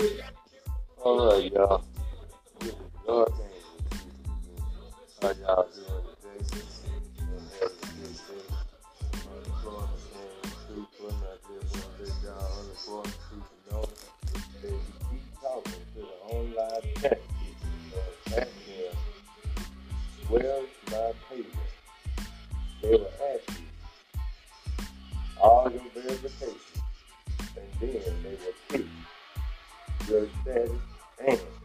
Oh, all right, y'all. How y'all doing today? I'm having a good day. On the corner, saying truthful, and I just want to let y'all on the know that you keep talking to the online chat them, where's my payment? They will ask you all your verifications, and then they will pick your status and your